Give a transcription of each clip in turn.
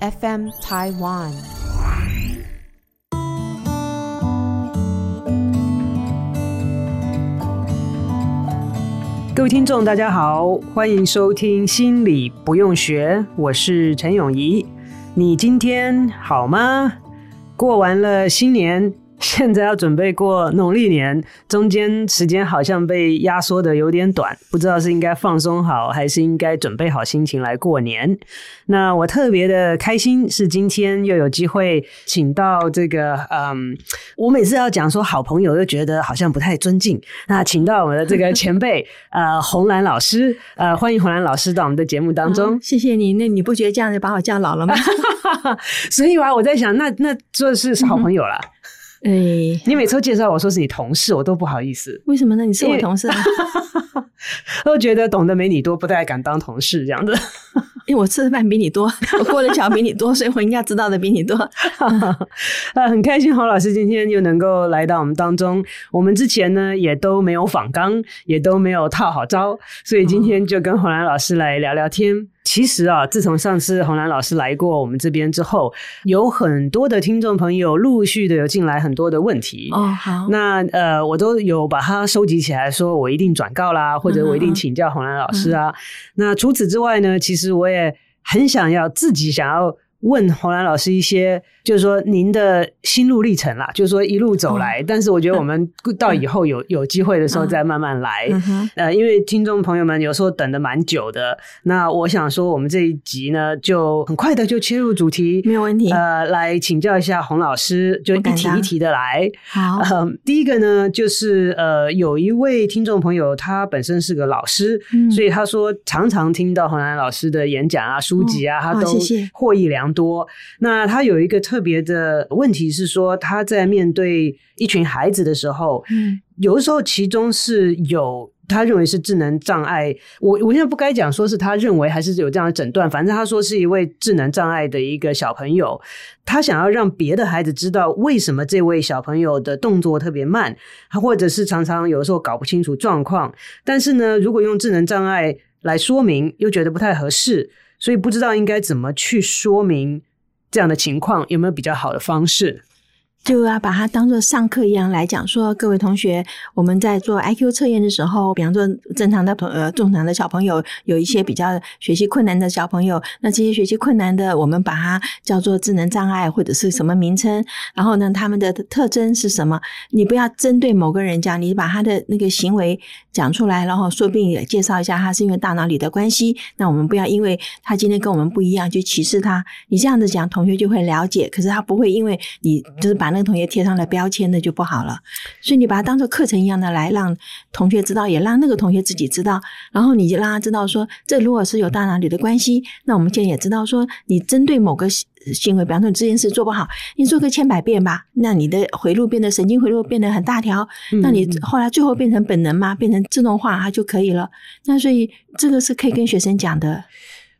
FM Taiwan，各位听众，大家好，欢迎收听《心理不用学》，我是陈永怡。你今天好吗？过完了新年。现在要准备过农历年，中间时间好像被压缩的有点短，不知道是应该放松好，还是应该准备好心情来过年。那我特别的开心，是今天又有机会请到这个，嗯，我每次要讲说好朋友，又觉得好像不太尊敬。那请到我们的这个前辈，呃，红兰老师，呃，欢迎红兰老师到我们的节目当中。谢谢你，那你不觉得这样就把我叫老了吗？所以啊，我在想，那那这是好朋友了。嗯哎，你每次介绍我说是你同事，我都不好意思。为什么呢？你是我同事，都觉得懂得没你多，不太敢当同事这样子。因为我吃的饭比你多，我过的桥比你多，所以我应该知道的比你多。呃，很开心，侯老师今天又能够来到我们当中。我们之前呢也都没有访纲，也都没有套好招，所以今天就跟侯兰老师来聊聊天。嗯其实啊，自从上次洪兰老师来过我们这边之后，有很多的听众朋友陆续的有进来很多的问题。哦，好，那呃，我都有把它收集起来，说我一定转告啦，或者我一定请教洪兰老师啊。嗯、那除此之外呢，其实我也很想要自己想要。问洪兰老师一些，就是说您的心路历程啦，就是说一路走来。哦、但是我觉得我们到以后有、嗯、有机会的时候再慢慢来。嗯、呃，因为听众朋友们有时候等的蛮久的，那我想说我们这一集呢，就很快的就切入主题，没有问题。呃，来请教一下洪老师，就一题一题的来。好、呃，第一个呢，就是呃，有一位听众朋友，他本身是个老师，嗯、所以他说常常听到洪兰老师的演讲啊、书籍啊，哦、他都获益良多，那他有一个特别的问题是说，他在面对一群孩子的时候，嗯，有的时候其中是有他认为是智能障碍，我我现在不该讲说是他认为还是有这样的诊断，反正他说是一位智能障碍的一个小朋友，他想要让别的孩子知道为什么这位小朋友的动作特别慢，他或者是常常有的时候搞不清楚状况，但是呢，如果用智能障碍来说明，又觉得不太合适。所以不知道应该怎么去说明这样的情况，有没有比较好的方式？就要把它当做上课一样来讲，说各位同学，我们在做 IQ 测验的时候，比方说正常的朋呃正常的小朋友，有一些比较学习困难的小朋友，那这些学习困难的，我们把它叫做智能障碍或者是什么名称，然后呢，他们的特征是什么？你不要针对某个人讲，你把他的那个行为讲出来，然后说不定也介绍一下他是因为大脑里的关系。那我们不要因为他今天跟我们不一样就歧视他，你这样子讲，同学就会了解，可是他不会因为你就是把。那个同学贴上了标签，那就不好了。所以你把它当做课程一样的来让同学知道，也让那个同学自己知道。然后你就让他知道说，这如果是有大脑里的关系，那我们现在也知道说，你针对某个行为，比方说你这件事做不好，你做个千百遍吧，那你的回路变得神经回路变得很大条，那你后来最后变成本能嘛，变成自动化，它就可以了。那所以这个是可以跟学生讲的，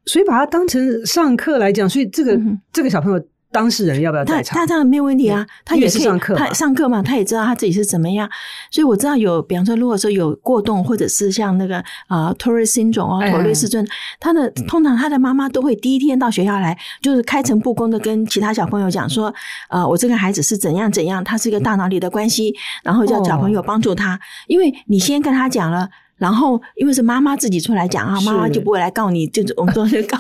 所以把它当成上课来讲。所以这个、嗯、这个小朋友。当事人要不要？他他当然没有问题啊，他也可以上课，他上课嘛，他也知道他自己是怎么样。所以我知道有，比方说，如果说有过动，或者是像那个啊，Tourette syndrome 哦，妥瑞氏症，他的通常他的妈妈都会第一天到学校来，就是开诚布公的跟其他小朋友讲说，呃，我这个孩子是怎样怎样，他是一个大脑里的关系，然后叫小朋友帮助他，因为你先跟他讲了。然后，因为是妈妈自己出来讲啊，妈妈就不会来告你，就是我们说是告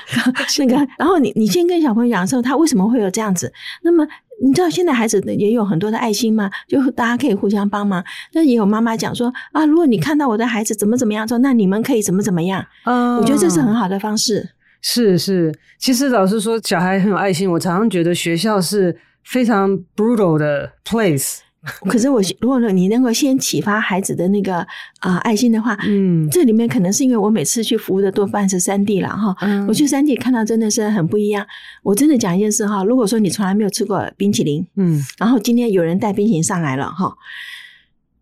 那个。然后你你先跟小朋友讲的时候，他为什么会有这样子？那么你知道现在孩子也有很多的爱心嘛，就大家可以互相帮忙。那也有妈妈讲说啊，如果你看到我的孩子怎么怎么样说，那你们可以怎么怎么样？嗯，我觉得这是很好的方式。是是，其实老实说，小孩很有爱心。我常常觉得学校是非常 brutal 的 place。可是我如果说你能够先启发孩子的那个啊、呃、爱心的话，嗯，这里面可能是因为我每次去服务的多半是三 D 了哈。嗯，我去三 D 看到真的是很不一样。我真的讲一件事哈，如果说你从来没有吃过冰淇淋，嗯，然后今天有人带冰淇淋上来了哈，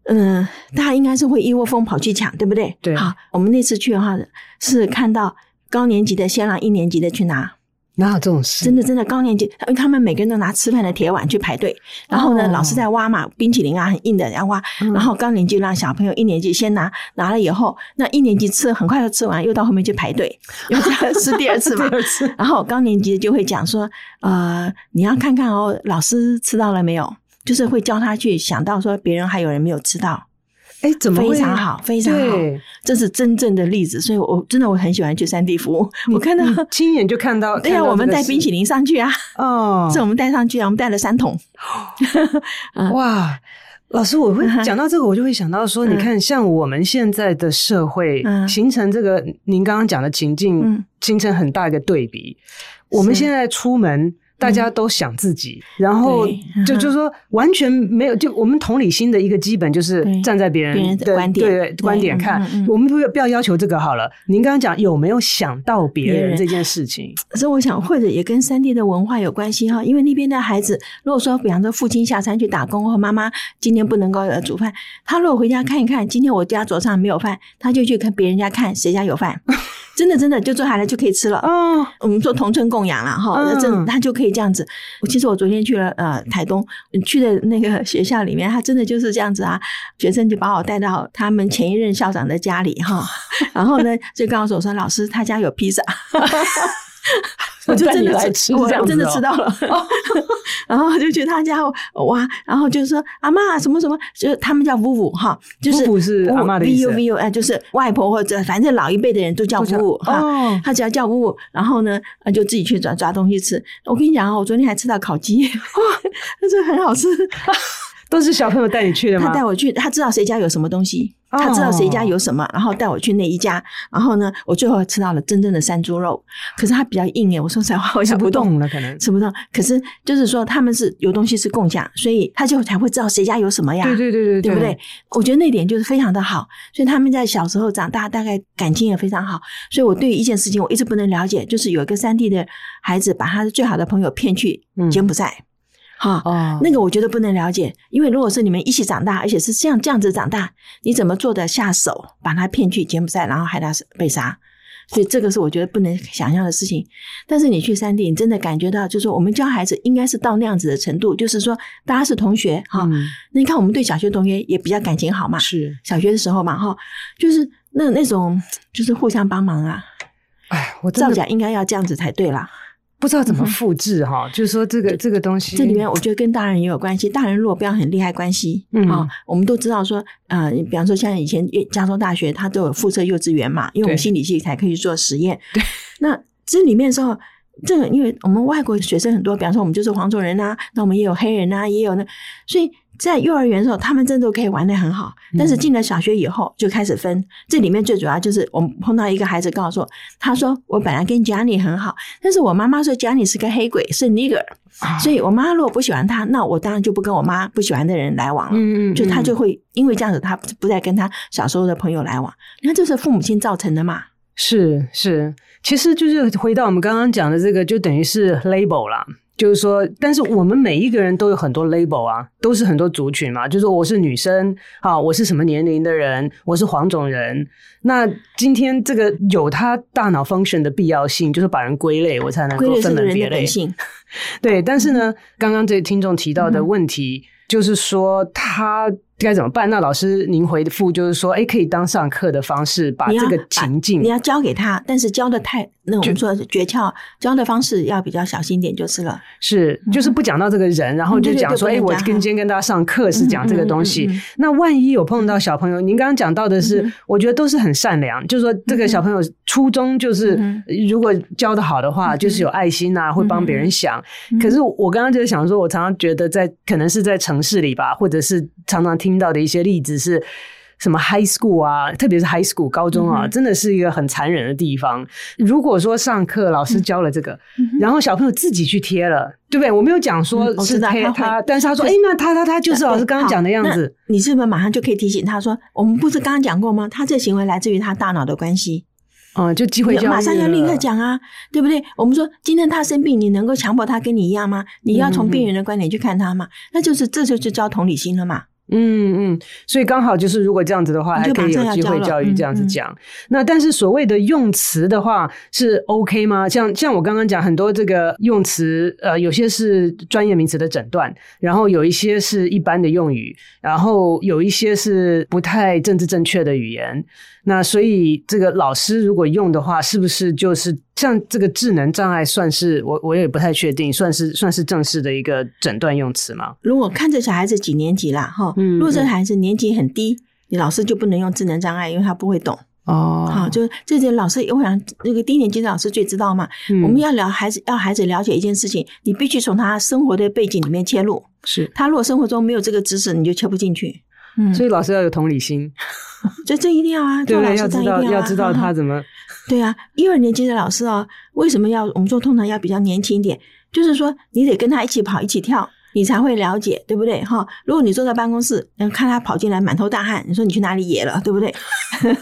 嗯，大家应该是会一窝蜂跑去抢，对不对？对。好，我们那次去的话是看到高年级的先让一年级的去拿。哪有这种事？真的真的，高年级，因为他们每个人都拿吃饭的铁碗去排队，然后呢，哦、老师在挖嘛，冰淇淋啊，很硬的，然后挖。嗯、然后高年级让小朋友一年级先拿，拿了以后，那一年级吃很快就吃完，又到后面去排队，又再吃第二次嘛。第二次。然后高年级就会讲说，呃，你要看看哦，老师吃到了没有？就是会教他去想到说，别人还有人没有吃到。哎，怎么非常好，非常好，这是真正的例子。所以我真的我很喜欢去山地服务。我看到亲眼就看到，对 呀，我们带冰淇淋上去啊，哦，是我们带上去啊，我们带了三桶。哇，老师，我会讲到这个，我就会想到说，你看，像我们现在的社会形成这个您刚刚讲的情境，形成很大一个对比。我们现在出门。大家都想自己，嗯、然后就就是说完全没有，就我们同理心的一个基本就是站在别人的观点对对观点看，嗯嗯、我们不要不要要求这个好了。您刚刚讲有没有想到别人这件事情？所以我想或者也跟三地的文化有关系哈，因为那边的孩子，如果说比方说父亲下山去打工，或妈妈今天不能够煮饭，他如果回家看一看，今天我家桌上没有饭，他就去看别人家看谁家有饭。真的，真的就做下来就可以吃了。嗯，我们说同村供养了哈，那真他就可以这样子。我其实我昨天去了呃台东，去的那个学校里面，他真的就是这样子啊。学生就把我带到他们前一任校长的家里哈，然后呢就告诉我说，老师他家有披萨。我就真的来吃，我真的吃到了，然后就去他家哇，然后就是说阿妈什么什么，就是他们叫姑姑哈，就是姑姑是阿嬷的意思，V U V U 哎，就是外婆或者反正老一辈的人都叫姑姑哈，他只要叫姑姑，然后呢就自己去抓抓东西吃。我跟你讲啊，我昨天还吃到烤鸡，哇，那这很好吃。都是小朋友带你去的吗？他带我去，他知道谁家有什么东西，他知道谁家有什么，然后带我去那一家。然后呢，我最后吃到了真正的山猪肉，可是它比较硬耶。我说实话，我想不动了，可能吃不动。可是就是说，他们是有东西是共享，所以他就才会知道谁家有什么呀。对对对对，对不对？我觉得那点就是非常的好。所以他们在小时候长大，大概感情也非常好。所以我对于一件事情，我一直不能了解，就是有一个三地的孩子把他的最好的朋友骗去柬埔寨。哈，哦，那个我觉得不能了解，因为如果是你们一起长大，而且是像这样子长大，你怎么做得下手把他骗去柬埔寨，然后害他被杀？所以这个是我觉得不能想象的事情。但是你去山地，你真的感觉到，就是说我们教孩子应该是到那样子的程度，就是说大家是同学哈。嗯，那你看我们对小学同学也比较感情好嘛，是小学的时候嘛哈，就是那那种就是互相帮忙啊。哎，我照讲应该要这样子才对啦。不知道怎么复制哈，就是说这个这个东西，这里面我觉得跟大人也有关系。大人如果不要很厉害关系，嗯啊，我们都知道说，呃，比方说像以前加州大学，它都有附设幼稚园嘛，因为我们心理系才可以做实验。对，那这里面的时候，这个因为我们外国学生很多，比方说我们就是黄种人呐、啊，那我们也有黑人呐、啊，也有那，所以。在幼儿园的时候，他们真的都可以玩得很好。但是进了小学以后，就开始分。嗯、这里面最主要就是我们碰到一个孩子，告诉我，他说：“我本来跟 Johnny 很好，但是我妈妈说 Johnny 是个黑鬼，是 nigger，、啊、所以我妈如果不喜欢他，那我当然就不跟我妈不喜欢的人来往了。嗯嗯，就他就会因为这样子，他不再跟他小时候的朋友来往。你看，这是父母亲造成的嘛？是是，其实就是回到我们刚刚讲的这个，就等于是 label 啦。就是说，但是我们每一个人都有很多 label 啊，都是很多族群嘛。就是说，我是女生，啊，我是什么年龄的人，我是黄种人。那今天这个有他大脑 function 的必要性，就是把人归类，我才能够分门别类。对，但是呢，刚刚这个听众提到的问题，嗯、就是说他。该怎么办？那老师，您回复就是说，哎，可以当上课的方式，把这个情境你，你要教给他，但是教的太那我们说诀窍，教的方式要比较小心点就是了。是，就是不讲到这个人，嗯、然后就讲说，哎、嗯，我跟今天跟大家上课是讲这个东西。那万一有碰到小朋友，您刚刚讲到的是，嗯、我觉得都是很善良，就是说这个小朋友初衷就是，嗯、如果教的好的话，嗯、就是有爱心啊，会帮别人想。嗯、可是我刚刚就是想说，我常常觉得在可能是在城市里吧，或者是常常听。听到的一些例子是，什么 high school 啊，特别是 high school 高中啊，嗯、真的是一个很残忍的地方。如果说上课老师教了这个，嗯、然后小朋友自己去贴了，对不对？我没有讲说是贴他，嗯、但是他说，哎，那他他他就是老师刚刚讲的样子。你是不是马上就可以提醒他说，我们不是刚刚讲过吗？他这行为来自于他大脑的关系。嗯，就机会教育，马上要立刻讲啊，对不对？我们说今天他生病，你能够强迫他跟你一样吗？你要从病人的观点去看他吗？嗯、那就是这就是教同理心了嘛。嗯嗯，所以刚好就是，如果这样子的话，还可以有机会教育这样子讲。嗯嗯、那但是所谓的用词的话，是 OK 吗？像像我刚刚讲很多这个用词，呃，有些是专业名词的诊断，然后有一些是一般的用语，然后有一些是不太政治正确的语言。那所以这个老师如果用的话，是不是就是像这个智能障碍，算是我我也不太确定，算是算是正式的一个诊断用词吗？如果看这小孩子几年级啦，哈，如果这孩子年级很低，你老师就不能用智能障碍，因为他不会懂哦。好，就是这些老师，我想那个低年级的老师最知道嘛。嗯、我们要聊孩子，要孩子了解一件事情，你必须从他生活的背景里面切入。是他如果生活中没有这个知识，你就切不进去。嗯，所以老师要有同理心，这这一定要啊，对不对？要知道要知道他怎么，对啊，一二年级的老师哦，为什么要我们说通常要比较年轻一点？就是说你得跟他一起跑，一起跳，你才会了解，对不对？哈，如果你坐在办公室，然后看他跑进来满头大汗，你说你去哪里野了，对不对？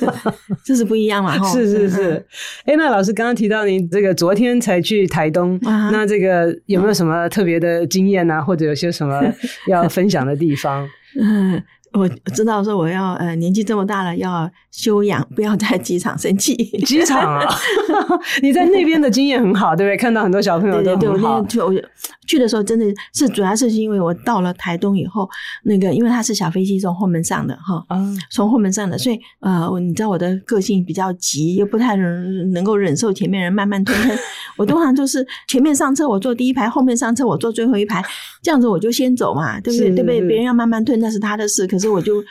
这是不一样嘛，哈。是是是，哎，那老师刚刚提到您这个昨天才去台东，那这个有没有什么特别的经验啊，或者有些什么要分享的地方？嗯。我知道说我要呃年纪这么大了要修养，不要在机场生气。机场啊，你在那边的经验很好，对不对？看到很多小朋友都很好。对对对，我那天去去的时候真的是主要是因为我到了台东以后，那个因为它是小飞机从后门上的哈，从后门上的，所以呃，你知道我的个性比较急，又不太能能够忍受前面人慢慢吞吞。我通常就是前面上车我坐第一排，后面上车我坐最后一排，这样子我就先走嘛，对不对？对不对？别人要慢慢吞那是他的事，可是。我就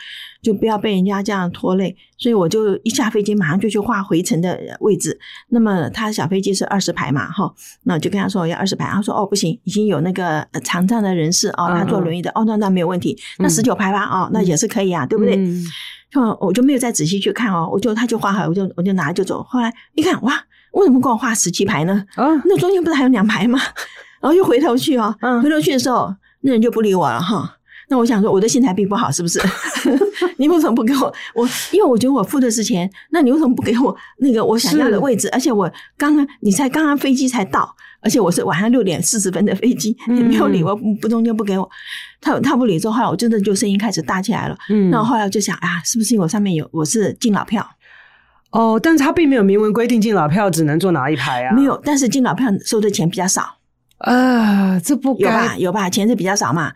就不要被人家这样拖累，所以我就一下飞机马上就去画回程的位置。那么他小飞机是二十排嘛，哈，那我就跟他说我要二十排，他说哦不行，已经有那个残障的人士哦，他坐轮椅的，哦那那没有问题，那十九排吧，哦那也是可以啊，对不对？就我就没有再仔细去看哦，我就他就画好，我就我就拿就走。后来一看哇，为什么给我画十七排呢？啊，那中间不是还有两排吗？然后又回头去哦，回头去的时候那人就不理我了哈。那我想说，我的心态并不好，是不是？你为什么不给我？我因为我觉得我付的是钱，那你为什么不给我那个我想要的位置？而且我刚刚你才刚刚飞机才到，而且我是晚上六点四十分的飞机，你没有理我，不中间不给我，他他不理之后，后来我真的就声音开始大起来了。嗯，那我后来就想啊，是不是因为我上面有我是敬老票？哦，但是他并没有明文规定敬老票只能坐哪一排啊？没有，但是敬老票收的钱比较少。啊，这不有吧？有吧？钱是比较少嘛？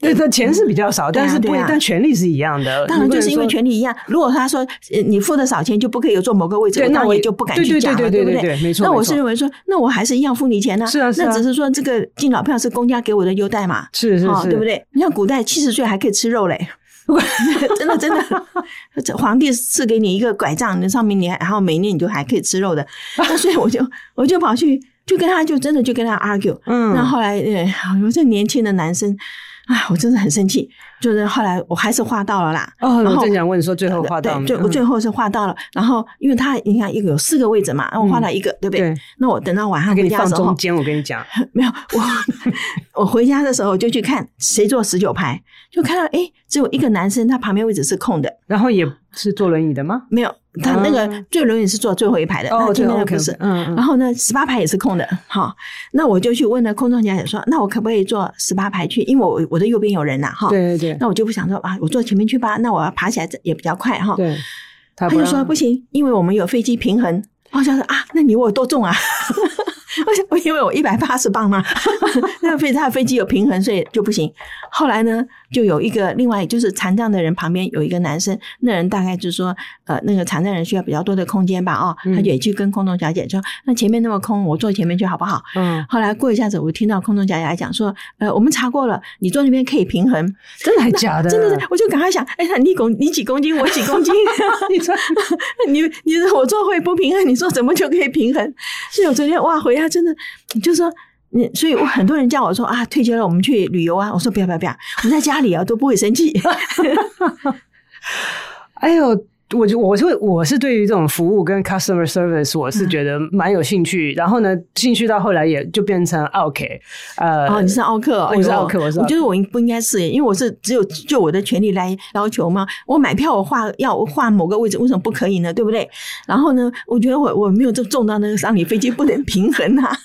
对，这钱是比较少，但是不，但权利是一样的。当然，就是因为权利一样。如果他说你付的少钱就不可以有坐某个位置，那我也就不敢去讲了，对不对？没错。那我是认为说，那我还是一样付你钱呢。是啊，是啊。那只是说这个敬老票是公家给我的优待嘛？是是是，对不对？你像古代七十岁还可以吃肉嘞，真的真的，皇帝赐给你一个拐杖，那上面你然后每年你就还可以吃肉的。那所以我就我就跑去。就跟他就真的就跟他 argue，嗯，那后来呃，我这年轻的男生，啊，我真的很生气。就是后来我还是画到了啦。哦，我正想问说最后画到，对，我最后是画到了。然后因为他你看一个有四个位置嘛，我画了一个，对不对？那我等到晚上回家的时候，中间我跟你讲，没有我 我回家的时候就去看谁坐十九排，就看到哎，只有一个男生，他旁边位置是空的，然后也是坐轮椅的吗？没有。他那个坐轮椅是坐最后一排的，那今天的不是。嗯，然后呢，十八排也是空的。好，那我就去问了空中小姐说：“那我可不可以坐十八排去？因为我我的右边有人呐。”哈，对对对。那我就不想说啊，我坐前面去吧。那我要爬起来也比较快哈。对。他就说不行，因为我们有飞机平衡。我想说啊，那你我多重啊？我 因为我一百八十磅嘛，那个飞他的飞机有平衡，所以就不行。后来呢，就有一个另外就是残障的人旁边有一个男生，那人大概就是说，呃，那个残障人需要比较多的空间吧，哦，他就也去跟空中小姐说，那前面那么空，我坐前面去好不好？嗯。后来过一下子，我听到空中小姐来讲说，呃，我们查过了，你坐那边可以平衡，真的还假的？真的是，我就赶快想，哎，你公你几公斤，我几公斤，你说你你我坐会不平衡，你说怎么就可以平衡？所以我昨天哇回来真的就是说。你所以，我很多人叫我说啊，退休了我们去旅游啊。我说不要不要不要，我在家里啊都不会生气。哎呦。我就我就我是对于这种服务跟 customer service，我是觉得蛮有兴趣。嗯、然后呢，兴趣到后来也就变成奥克。呃，哦，你是奥克，我是奥克，我是。我觉得我应不应该是，因为我是只有就我的权利来要求吗？我买票我画要画某个位置，为什么不可以呢？对不对？然后呢，我觉得我我没有这重到那个商礼飞机不能平衡啊。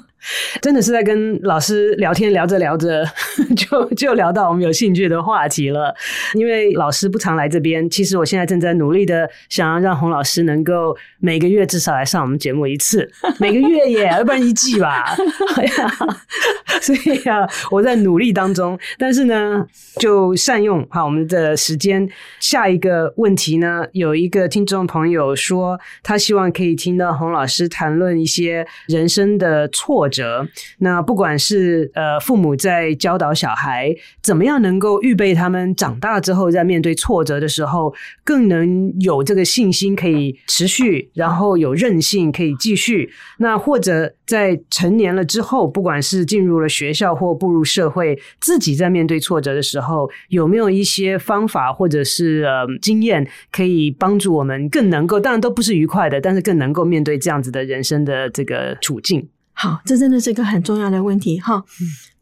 真的是在跟老师聊天，聊着聊着 就就聊到我们有兴趣的话题了。因为老师不常来这边，其实我现在正在努力的想要让洪老师能够每个月至少来上我们节目一次，每个月耶，要不然一季吧。所以啊，我在努力当中。但是呢，就善用好我们的时间。下一个问题呢，有一个听众朋友说，他希望可以听到洪老师谈论一些人生的挫折。那不管是呃父母在教导小孩怎么样能够预备他们长大之后在面对挫折的时候更能有这个信心可以持续，然后有韧性可以继续。那或者在成年了之后，不管是进入了学校或步入社会，自己在面对挫折的时候，有没有一些方法或者是呃经验可以帮助我们更能够，当然都不是愉快的，但是更能够面对这样子的人生的这个处境。好，这真的是一个很重要的问题哈。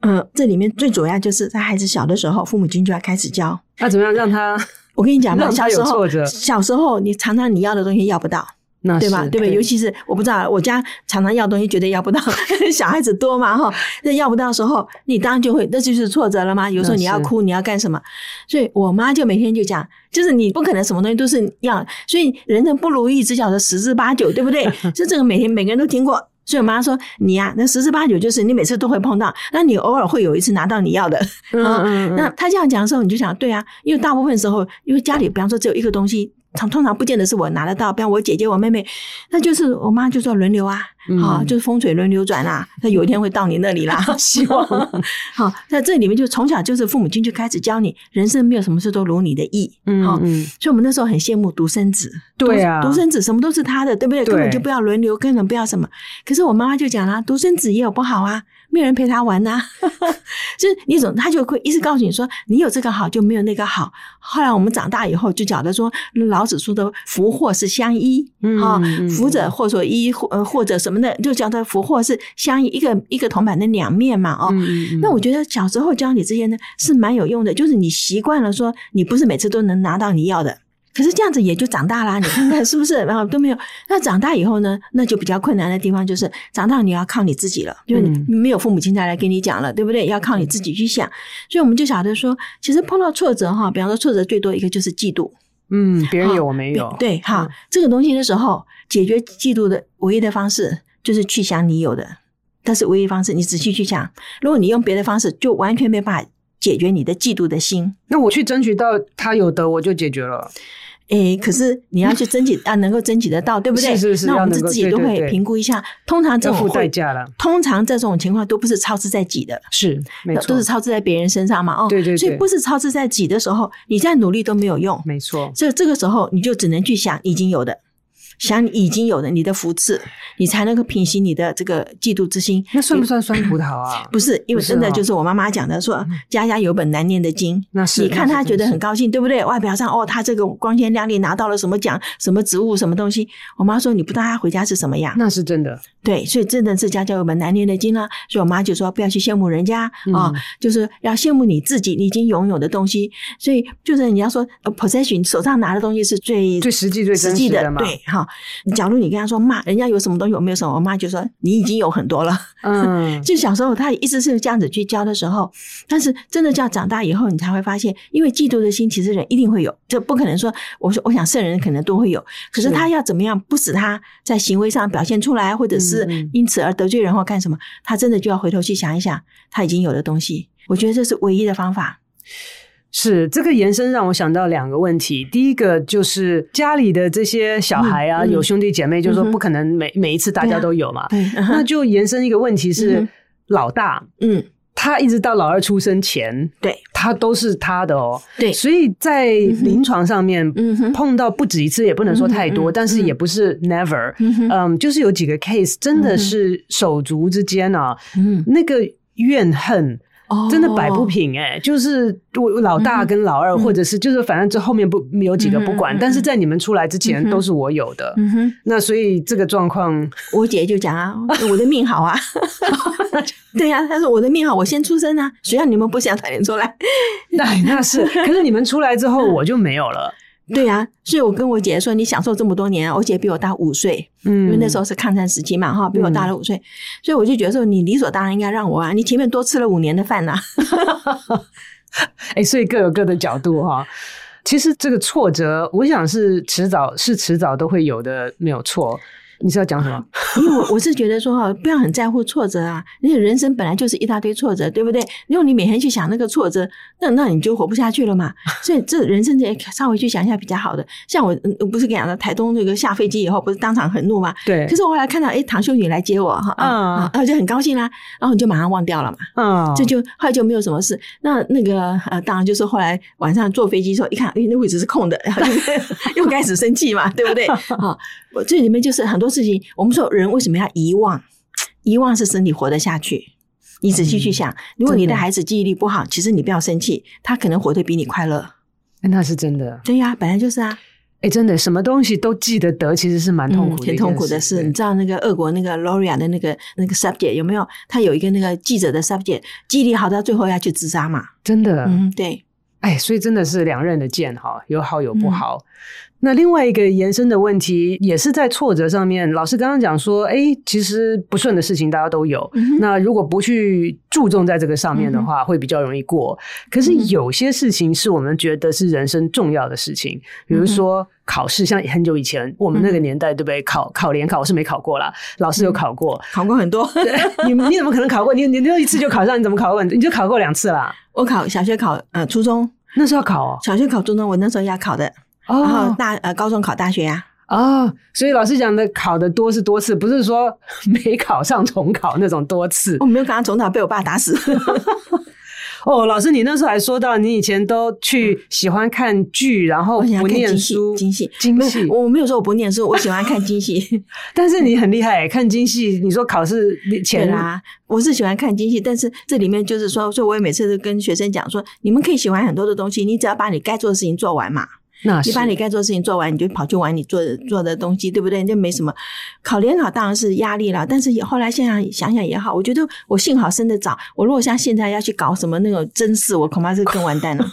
嗯、呃，这里面最主要就是在孩子小的时候，父母亲就要开始教。那怎么样让他？我跟你讲嘛，小时候，小时候你常常你要的东西要不到，那对吧？对不对？尤其是我不知道，我家常常要东西，绝对要不到。小孩子多嘛哈，那要不到的时候，你当然就会，那就是挫折了吗？有时候你要哭，你要干什么？所以我妈就每天就讲，就是你不可能什么东西都是要，所以人生不如意只晓得十之八九，对不对？就这个每天每个人都听过。所以我妈说你呀、啊，那十之八九就是你每次都会碰到，那你偶尔会有一次拿到你要的。嗯嗯 嗯。那她这样讲的时候，你就想，对啊，因为大部分时候，因为家里比方说只有一个东西。常通常不见得是我拿得到，比方我姐姐、我妹妹，那就是我妈就说轮流啊，嗯、啊，就是风水轮流转啊，那有一天会到你那里啦。希望好，那这里面就从小就是父母亲就开始教你，人生没有什么事都如你的意，嗯，好，所以我们那时候很羡慕独生子，对啊，独生子什么都是他的，对不对？根本就不要轮流，根本不要什么。可是我妈妈就讲了，独生子也有不好啊。没有人陪他玩呐、啊，就是你总他就会一直告诉你说，你有这个好就没有那个好。后来我们长大以后就觉得说，老子说的福祸是相依，啊、嗯，福者祸所依，呃，或者什么的，就叫他福祸是相，一个一个铜板的两面嘛，哦、嗯。那我觉得小时候教你这些呢是蛮有用的，就是你习惯了说，你不是每次都能拿到你要的。可是这样子也就长大啦，你看看是不是？然后都没有。那长大以后呢？那就比较困难的地方就是，长大你要靠你自己了，因为你没有父母亲再来跟你讲了，对不对？要靠你自己去想。所以我们就晓得说，其实碰到挫折哈，比方说挫折最多一个就是嫉妒，嗯，别人有我没有，对哈，这个东西的时候，解决嫉妒的唯一的方式就是去想你有的，但是唯一方式，你仔细去想，如果你用别的方式，就完全没办法解决你的嫉妒的心。那我去争取到他有的，我就解决了。诶，可是你要去争取啊，能够争取得到，对不对？是是是。那我们自己都会评估一下。通常这种付代价了。通常这种情况都不是操之在己的，是没错，都是操之在别人身上嘛。哦，对对对。所以不是操之在己的时候，你再努力都没有用。没错。所以这个时候，你就只能去想已经有的。想你已经有了你的福赐，你才能够平息你的这个嫉妒之心。那算不算酸葡萄啊？不是，因为真的就是我妈妈讲的，说家家有本难念的经。那是，你看他觉得很高兴，对不对？外表上哦，他这个光鲜亮丽，拿到了什么奖、什么职务、什么东西。我妈说，你不知道他回家是什么样。那是真的。对，所以真的是家家有本难念的经啦。所以我妈就说，不要去羡慕人家啊，就是要羡慕你自己，你已经拥有的东西。所以就是你要说，possession，手上拿的东西是最最实际、最实际的嘛。对，哈。假如你跟他说，骂人家有什么东西，我没有什么，我妈就说你已经有很多了。嗯，就小时候他一直是这样子去教的时候，但是真的叫长大以后，你才会发现，因为嫉妒的心，其实人一定会有，这不可能说我说我想圣人可能都会有，可是他要怎么样不使他在行为上表现出来，或者是因此而得罪人或干什么，他真的就要回头去想一想他已经有的东西。我觉得这是唯一的方法。是这个延伸让我想到两个问题。第一个就是家里的这些小孩啊，嗯、有兄弟姐妹，就是说不可能每、嗯、每一次大家都有嘛。对，那就延伸一个问题是，嗯、老大，嗯，他一直到老二出生前，对，他都是他的哦。对，所以在临床上面，嗯，碰到不止一次，也不能说太多，嗯、但是也不是 never，嗯，嗯，就是有几个 case 真的是手足之间啊，嗯，那个怨恨。真的摆不平哎、欸，就是我老大跟老二，嗯、或者是就是反正这后面不有几个不管，嗯、但是在你们出来之前都是我有的。那所以这个状况，我姐就讲啊，我的命好啊，对呀、啊，她说我的命好，我先出生啊，谁让你们不想早点出来？那那是，可是你们出来之后我就没有了。对呀、啊，所以我跟我姐说，你享受这么多年，我姐比我大五岁，嗯，因为那时候是抗战时期嘛，哈，比我大了五岁，嗯、所以我就觉得说，你理所当然应该让我啊，你前面多吃了五年的饭呐、啊，哎、欸，所以各有各的角度哈。其实这个挫折，我想是迟早是迟早都会有的，没有错。你是要讲什么？因为我我是觉得说哈，不要很在乎挫折啊。因为人生本来就是一大堆挫折，对不对？如果你每天去想那个挫折，那那你就活不下去了嘛。所以这人生得稍微去想一下比较好的。像我，我不是跟你讲的，台东那个下飞机以后，不是当场很怒嘛？对。可是我后来看到，哎，唐秀女来接我哈，啊，然后就很高兴啦。然后你就马上忘掉了嘛。嗯。这就后来就没有什么事。那那个呃，当然就是后来晚上坐飞机的时候，一看，哎，那位置是空的，然后就又开始生气嘛，对不对？啊。我这里面就是很多事情，我们说人为什么要遗忘？遗忘是身体活得下去。你仔细去想，嗯、如果你的孩子记忆力不好，其实你不要生气，他可能活得比你快乐。那是真的。对呀，本来就是啊。哎，真的，什么东西都记得得，其实是蛮痛苦的、嗯，很痛苦的事。你知道那个俄国那个 Luria 的那个那个 subject 有没有？他有一个那个记者的 subject，记忆力好到最后要去自杀嘛？真的。嗯，对。哎，所以真的是两刃的剑哈，有好有不好。嗯那另外一个延伸的问题，也是在挫折上面。老师刚刚讲说，哎，其实不顺的事情大家都有。嗯、那如果不去注重在这个上面的话，嗯、会比较容易过。可是有些事情是我们觉得是人生重要的事情，嗯、比如说考试。像很久以前我们那个年代，对不对？考考联考我是没考过啦，老师有考过，考过很多。你你怎么可能考过？你你就一次就考上？你怎么考过？你就考过两次啦？我考小学考呃初中，那时候考哦，小学考初中，我那时候要考的。然后大呃高中考大学呀，啊，所以老师讲的考的多是多次，不是说没考上重考那种多次。我没有考上重考，被我爸打死。哦，老师，你那时候还说到你以前都去喜欢看剧，然后不念书，京戏，京戏。我没有说我不念书，我喜欢看京戏。但是你很厉害，看京戏，你说考试前啦，我是喜欢看京戏，但是这里面就是说，所以我也每次都跟学生讲说，你们可以喜欢很多的东西，你只要把你该做的事情做完嘛。那你把你该做的事情做完，你就跑去玩你做的做的东西，对不对？就没什么。考联考当然是压力了，但是后来现在想想也好，我觉得我幸好生得早。我如果像现在要去搞什么那种真事，我恐怕是更完蛋了。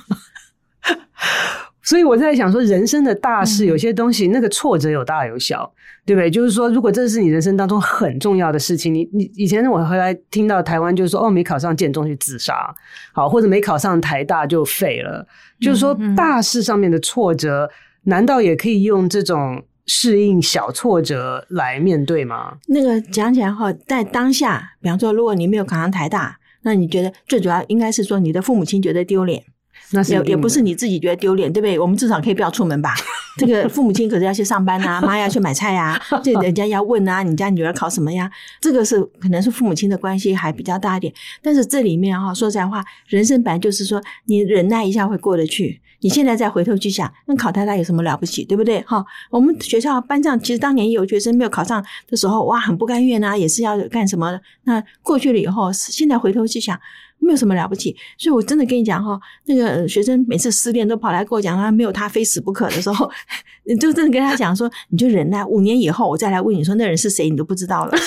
所以我在想说，人生的大事，有些东西那个挫折有大有小，对不对？就是说，如果这是你人生当中很重要的事情，你你以前我回来听到台湾就是说，哦，没考上建中去自杀，好，或者没考上台大就废了。就是说，大事上面的挫折，难道也可以用这种适应小挫折来面对吗？那个讲起来话，在当下，比方说，如果你没有考上台大，那你觉得最主要应该是说，你的父母亲觉得丢脸。那也也不是你自己觉得丢脸，对不对？我们至少可以不要出门吧？这个父母亲可是要去上班啊，妈要去买菜啊，这人家要问啊，你家女儿考什么呀？这个是可能是父母亲的关系还比较大一点。但是这里面哈，说实在话，人生本来就是说，你忍耐一下会过得去。你现在再回头去想，那考太大有什么了不起，对不对？哈，我们学校班上其实当年有学生没有考上的时候，哇，很不甘愿啊，也是要干什么？那过去了以后，现在回头去想。没有什么了不起，所以我真的跟你讲哈，那个学生每次失恋都跑来跟我讲，他没有他非死不可的时候，你就真的跟他讲说，你就忍耐，五年以后我再来问你说那人是谁，你都不知道了。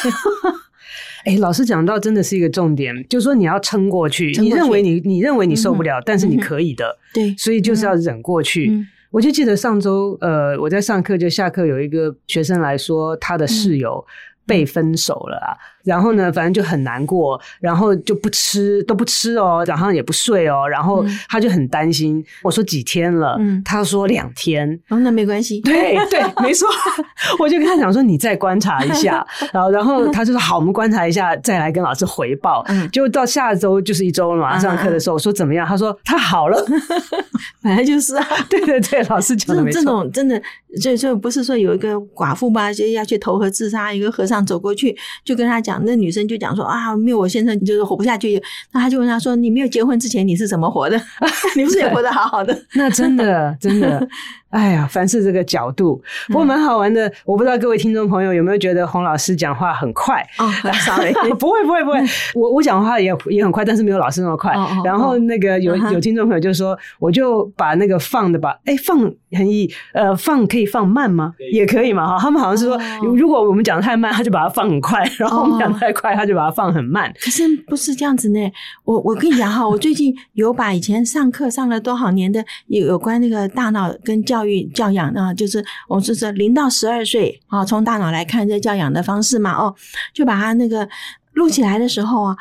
哎，老师讲到真的是一个重点，就是说你要撑过去，过去，你认为你你认为你受不了，嗯、但是你可以的，对、嗯，所以就是要忍过去。嗯、我就记得上周呃，我在上课就下课有一个学生来说，他的室友被分手了然后呢，反正就很难过，然后就不吃，都不吃哦，早上也不睡哦，然后他就很担心。嗯、我说几天了？嗯，他说两天。哦，那没关系。对对，没错。我就跟他讲说，你再观察一下。然后，然后他就说好，我们观察一下，再来跟老师回报。嗯，就到下周就是一周了嘛。上课的时候，我说怎么样？他说他好了。本来就是啊。对对对，老师讲的没错。这种真的，就就不是说有一个寡妇嘛，就要去投河自杀，一个和尚走过去就跟他讲。那女生就讲说啊，没有我先生你就是活不下去。那他就问他说：“你没有结婚之前你是怎么活的？你不是也活得好好的？” 那真的真的，哎呀，凡是这个角度，不过蛮好玩的。我不知道各位听众朋友有没有觉得洪老师讲话很快哦，sorry，不会不会不会，我我讲话也也很快，但是没有老师那么快。然后那个有有听众朋友就说，我就把那个放的吧，哎，放很易，呃，放可以放慢吗？也可以嘛哈。他们好像是说，如果我们讲的太慢，他就把它放很快；然后我们讲的太快，他就把它放很慢。可是不是这样子呢。我我跟你讲哈，我最近有把以前上课上了多少年的有有关那个大脑跟教教育教养啊，就是我是说零到十二岁啊，从大脑来看这教养的方式嘛，哦，就把它那个录起来的时候啊，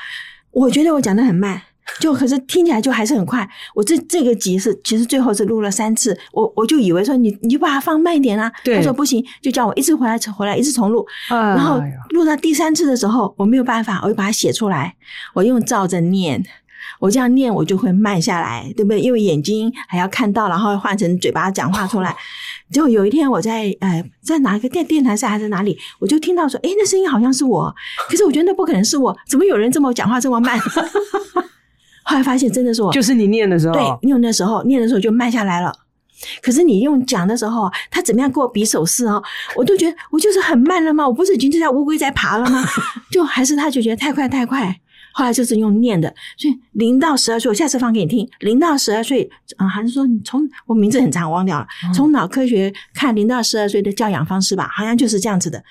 我觉得我讲的很慢，就可是听起来就还是很快。我这这个集是其实最后是录了三次，我我就以为说你你就把它放慢一点啊，他说不行，就叫我一直回来回来一直重录，然后录到第三次的时候我没有办法，我就把它写出来，我用照着念。我这样念，我就会慢下来，对不对？因为眼睛还要看到，然后换成嘴巴讲话出来。结果有一天，我在呃，在哪一个电电台上还是哪里，我就听到说，诶，那声音好像是我，可是我觉得那不可能是我，怎么有人这么讲话这么慢？后来发现真的是我，就是你念的时候，对，用的时候念的时候就慢下来了。可是你用讲的时候，他怎么样给我比手势哦，我都觉得我就是很慢了吗？我不是已经就像乌龟在爬了吗？就还是他就觉得太快太快。后来就是用念的，所以零到十二岁，我下次放给你听。零到十二岁，啊、嗯，还是说你从我名字很长，我忘掉了。从脑科学看零到十二岁的教养方式吧，好像就是这样子的。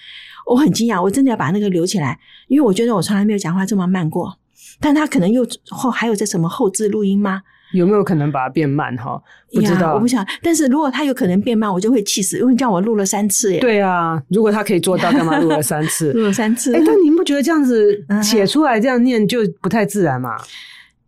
我很惊讶，我真的要把那个留起来，因为我觉得我从来没有讲话这么慢过。但他可能又后还有这什么后置录音吗？有没有可能把它变慢哈？不知道，我不想。但是如果它有可能变慢，我就会气死，因为叫我录了三次耶。对啊，如果他可以做到，干嘛录了三次？录了三次。哎，但您不觉得这样子写出来这样念就不太自然吗？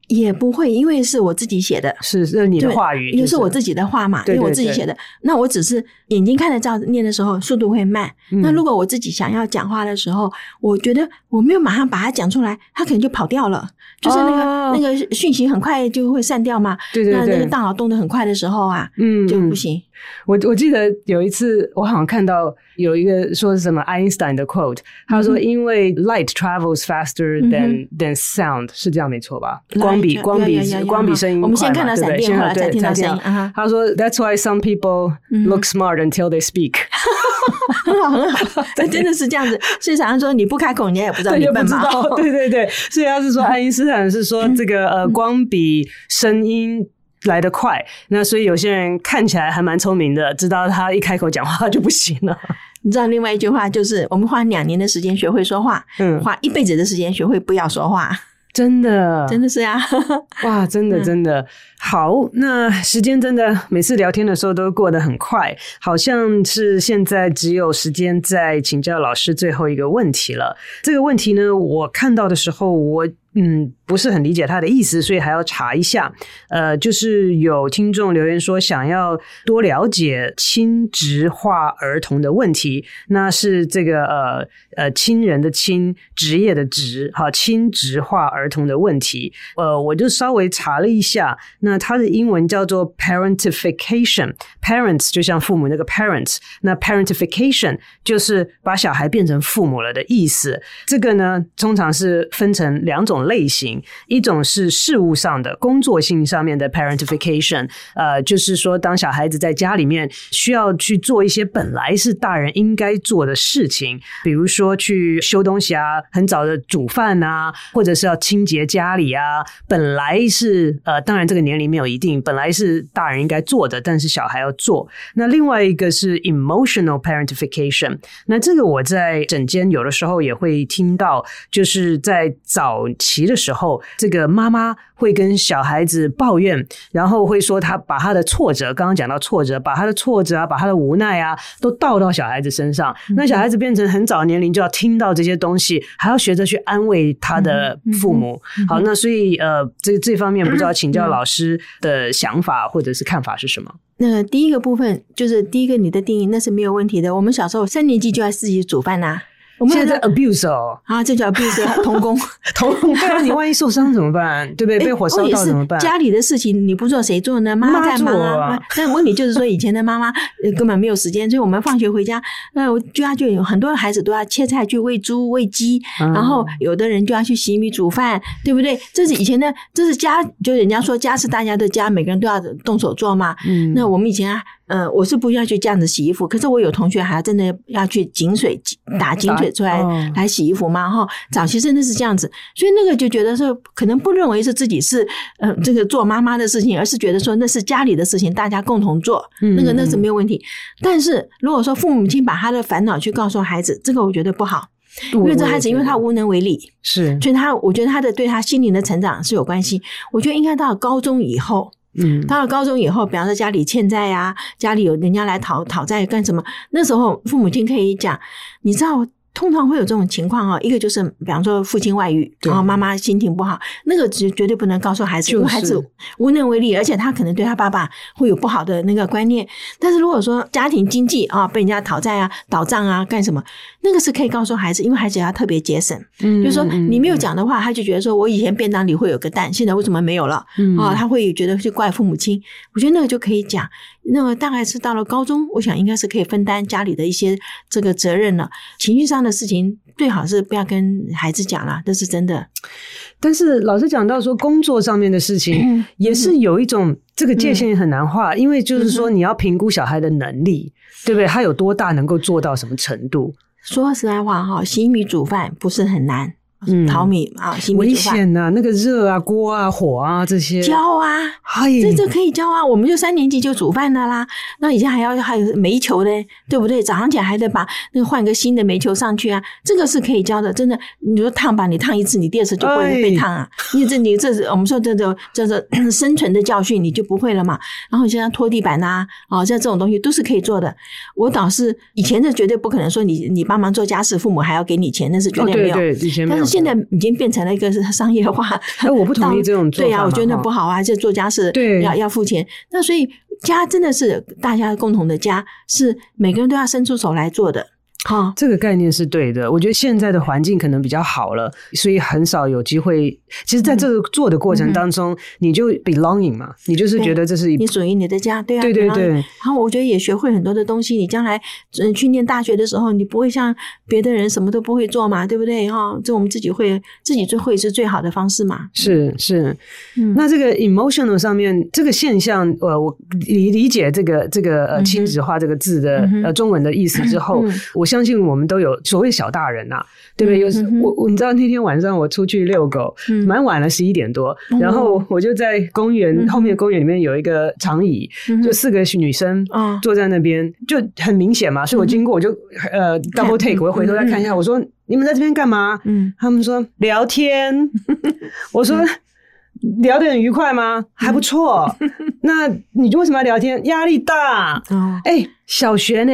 也不会，因为是我自己写的，是是你的话语，因为是我自己的话嘛，因为我自己写的。那我只是眼睛看着照念的时候，速度会慢。那如果我自己想要讲话的时候，我觉得我没有马上把它讲出来，它可能就跑掉了。就是那个那个讯息很快就会散掉嘛。对对对。那那个大脑动得很快的时候啊，嗯，就不行。我我记得有一次，我好像看到有一个说是什么爱因斯坦的 quote，他说因为 light travels faster than than sound，是这样没错吧？光比光比光比声音我们先看到闪电，后来再听到声音。他说 That's why some people look smart until they speak。很好很好，真的是这样子。所以常常说你不开口，人家也不知道你笨嘛。对对对，所以他是说爱因斯坦是说这个呃光比声音。来得快，那所以有些人看起来还蛮聪明的，知道他一开口讲话就不行了。你知道另外一句话就是，我们花两年的时间学会说话，嗯，花一辈子的时间学会不要说话。真的，真的是呀！哇，真的真的、嗯、好。那时间真的每次聊天的时候都过得很快，好像是现在只有时间在请教老师最后一个问题了。这个问题呢，我看到的时候我。嗯，不是很理解他的意思，所以还要查一下。呃，就是有听众留言说想要多了解亲职化儿童的问题，那是这个呃呃亲人的亲，职业的职，哈，亲职化儿童的问题。呃，我就稍微查了一下，那它的英文叫做 parentification，parents 就像父母那个 parents，那 parentification 就是把小孩变成父母了的意思。这个呢，通常是分成两种。类型，一种是事务上的工作性上面的 parentification，呃，就是说当小孩子在家里面需要去做一些本来是大人应该做的事情，比如说去修东西啊，很早的煮饭啊，或者是要清洁家里啊，本来是呃，当然这个年龄没有一定，本来是大人应该做的，但是小孩要做。那另外一个是 emotional parentification，那这个我在诊间有的时候也会听到，就是在早期。急的时候，这个妈妈会跟小孩子抱怨，然后会说他把他的挫折，刚刚讲到挫折，把他的挫折啊，把他的无奈啊，都倒到小孩子身上。那小孩子变成很早年龄就要听到这些东西，还要学着去安慰他的父母。好，那所以呃，这这方面不知道 请教老师的想法或者是看法是什么？那第一个部分就是第一个你的定义，那是没有问题的。我们小时候三年级就要自己煮饭呐。我们现在在 abuse 哦啊，这叫 abuse 童工，童工。对啊，你万一受伤怎么办？对不对？被火烧到怎么办？家里的事情你不做谁做呢？妈妈在忙啊。但问题就是说，以前的妈妈根本没有时间，所以我们放学回家，那我家就有很多孩子都要切菜去喂猪喂鸡，然后有的人就要去洗米煮饭，对不对？这是以前的，这是家，就人家说家是大家的家，每个人都要动手做嘛。嗯，那我们以前啊。呃，我是不要去这样子洗衣服，可是我有同学还真的要去井水打井水出来来洗衣服嘛哈。早期真的是这样子，所以那个就觉得说，可能不认为是自己是呃这个做妈妈的事情，而是觉得说那是家里的事情，大家共同做，那个那是没有问题。但是如果说父母亲把他的烦恼去告诉孩子，这个我觉得不好，因为这孩子因为他无能为力，是，所以他我觉得他的对他心灵的成长是有关系。我觉得应该到高中以后。嗯，到了高中以后，比方说家里欠债呀，家里有人家来讨讨债干什么？那时候父母亲可以讲，你知道。通常会有这种情况啊，一个就是比方说父亲外遇，然后妈妈心情不好，那个绝绝对不能告诉孩子，因为孩子无能为力，而且他可能对他爸爸会有不好的那个观念。但是如果说家庭经济啊被人家讨债啊、倒账啊干什么，那个是可以告诉孩子，因为孩子要特别节省。嗯，就是说你没有讲的话，他就觉得说我以前便当里会有个蛋，现在为什么没有了？嗯啊，他会觉得去怪父母亲。我觉得那个就可以讲。那么大概是到了高中，我想应该是可以分担家里的一些这个责任了。情绪上的事情最好是不要跟孩子讲了，这是真的。但是老师讲到说，工作上面的事情也是有一种这个界限很难画，因为就是说你要评估小孩的能力，对不对？他有多大能够做到什么程度？说实在话哈，洗米煮饭不是很难。嗯，淘米啊，危险呐、啊！那个热啊，锅啊，火啊，这些教啊，这这可以教啊。我们就三年级就煮饭的啦。那以前还要还有煤球嘞，对不对？早上起来还得把那个换个新的煤球上去啊。这个是可以教的，真的。你说烫吧，你烫一次，你第二次就不会被烫啊。因为这你这是我们说这种叫做生存的教训，你就不会了嘛。然后现在拖地板呐，啊，像这种东西都是可以做的。我倒是以前是绝对不可能说你你帮忙做家事，父母还要给你钱，那是绝对没有。对对，以前没有。现在已经变成了一个商业化，哎，我不同意这种做法。对呀、啊，我觉得那不好啊，这做家事对要要付钱。那所以家真的是大家共同的家，是每个人都要伸出手来做的。好，这个概念是对的。我觉得现在的环境可能比较好了，所以很少有机会。其实，在这个做的过程当中，你就 belonging 嘛，你就是觉得这是你属于你的家，对啊，对对对。然后我觉得也学会很多的东西。你将来嗯去念大学的时候，你不会像别的人什么都不会做嘛，对不对？哈，这我们自己会自己最会是最好的方式嘛。是是，嗯。那这个 emotional 上面这个现象，呃，我理理解这个这个呃亲子化这个字的呃中文的意思之后，我。相信我们都有所谓小大人呐、啊，对不对？有时我我你知道那天晚上我出去遛狗，蛮晚了，十一点多，然后我就在公园后面公园里面有一个长椅，就四个女生坐在那边，就很明显嘛。所以我经过我就呃 double take，我回头再看一下，我说你们在这边干嘛？嗯，他们说聊天。我说聊得很愉快吗？还不错。那你就为什么要聊天？压力大。哎，小学呢？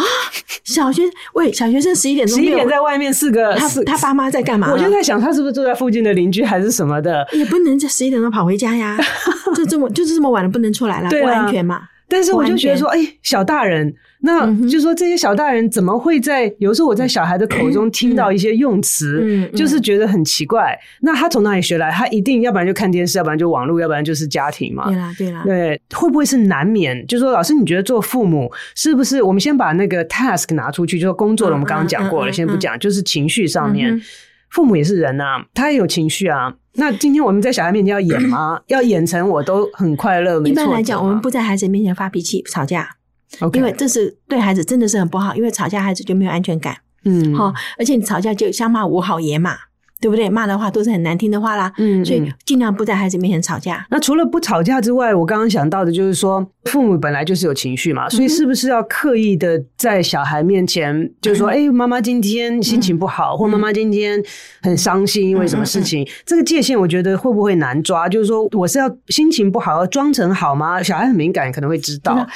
啊，小学喂，小学生十一点钟，十一点在外面四个，他他爸妈在干嘛？我就在想，他是不是住在附近的邻居还是什么的？也不能在十一点钟跑回家呀，就这么就是这么晚了不能出来了，不安全嘛。但是我就觉得说，哎，小大人，那就是说这些小大人怎么会在有时候我在小孩的口中听到一些用词，就是觉得很奇怪。那他从哪里学来？他一定要不然就看电视，要不然就网络，要不然就是家庭嘛。对啦，对啦，对，会不会是难免？就是说，老师，你觉得做父母是不是？我们先把那个 task 拿出去，就是工作的，我们刚刚讲过了，先不讲，就是情绪上面，父母也是人呐，他也有情绪啊。那今天我们在小孩面前要演吗？要演成我都很快乐？一般来讲，我们不在孩子面前发脾气、吵架.因为这是对孩子真的是很不好。因为吵架，孩子就没有安全感。嗯，好，而且你吵架就相骂无好言嘛。对不对？骂的话都是很难听的话啦，嗯，所以尽量不在孩子面前吵架。那除了不吵架之外，我刚刚想到的就是说，父母本来就是有情绪嘛，所以是不是要刻意的在小孩面前，就是说，哎，妈妈今天心情不好，或妈妈今天很伤心，因为什么事情？这个界限我觉得会不会难抓？就是说，我是要心情不好要装成好吗？小孩很敏感，可能会知道。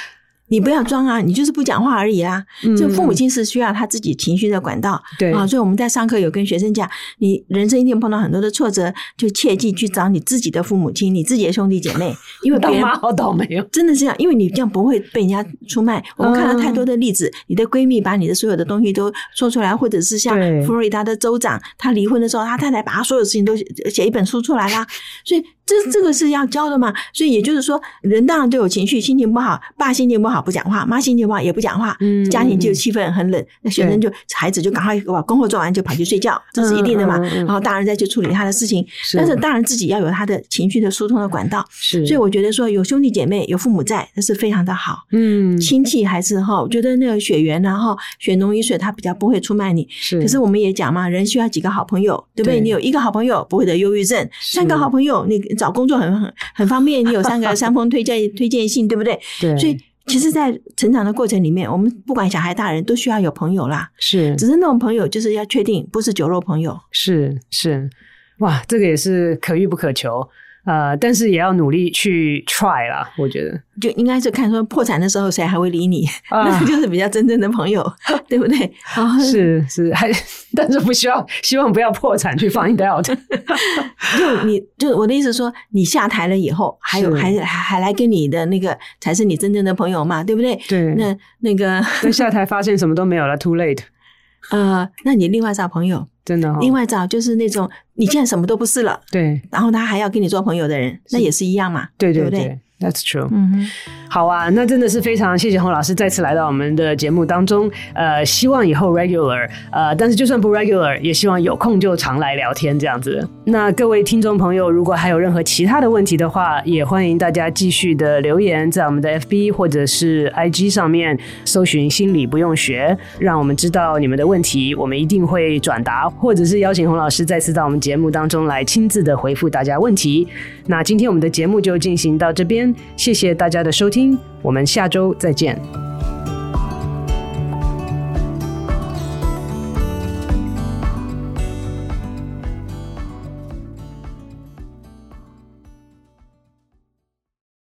你不要装啊，你就是不讲话而已啦。就父母亲是需要他自己情绪的管道，对啊。所以我们在上课有跟学生讲，你人生一定碰到很多的挫折，就切记去找你自己的父母亲，你自己的兄弟姐妹，因为别人好倒霉哦，真的是这样，因为你这样不会被人家出卖。我们看到太多的例子，你的闺蜜把你的所有的东西都说出来，或者是像佛罗里达的州长，他离婚的时候，他太太把他所有事情都写一本书出来啦。所以这这个是要教的嘛？所以也就是说，人当然都有情绪，心情不好，爸心情不好不讲话，妈心情不好也不讲话，嗯，家庭就气氛很冷。那学生就孩子就赶快把功课做完就跑去睡觉，这是一定的嘛。然后大人再去处理他的事情，但是大人自己要有他的情绪的疏通的管道。是，所以我觉得说有兄弟姐妹有父母在，那是非常的好。嗯，亲戚还是哈，我觉得那个血缘然后血浓于水，他比较不会出卖你。是，可是我们也讲嘛，人需要几个好朋友，对不对？你有一个好朋友不会得忧郁症，三个好朋友你。找工作很很很方便，你有三个三封推荐推荐信，对不对？对。所以其实，在成长的过程里面，我们不管小孩大人都需要有朋友啦。是。只是那种朋友，就是要确定不是酒肉朋友。是是，哇，这个也是可遇不可求。呃，但是也要努力去 try 啦，我觉得就应该是看说破产的时候谁还会理你，啊、那就是比较真正的朋友，对不对？是是，还但是不需要，希望不要破产去 find out。就你就我的意思说，你下台了以后，还有还还还来跟你的那个才是你真正的朋友嘛，对不对？对，那那个在 下台发现什么都没有了，too late。呃，那你另外找朋友。真的、哦，另外找就是那种你现在什么都不是了，对，然后他还要跟你做朋友的人，那也是一样嘛，对对对。对？不对？That's true。嗯哼，好啊，那真的是非常谢谢洪老师再次来到我们的节目当中。呃，希望以后 regular，呃，但是就算不 regular，也希望有空就常来聊天这样子。那各位听众朋友，如果还有任何其他的问题的话，也欢迎大家继续的留言在我们的 FB 或者是 IG 上面搜寻“心理不用学”，让我们知道你们的问题，我们一定会转达，或者是邀请洪老师再次到我们节目当中来亲自的回复大家问题。那今天我们的节目就进行到这边。谢谢大家的收听，我们下周再见。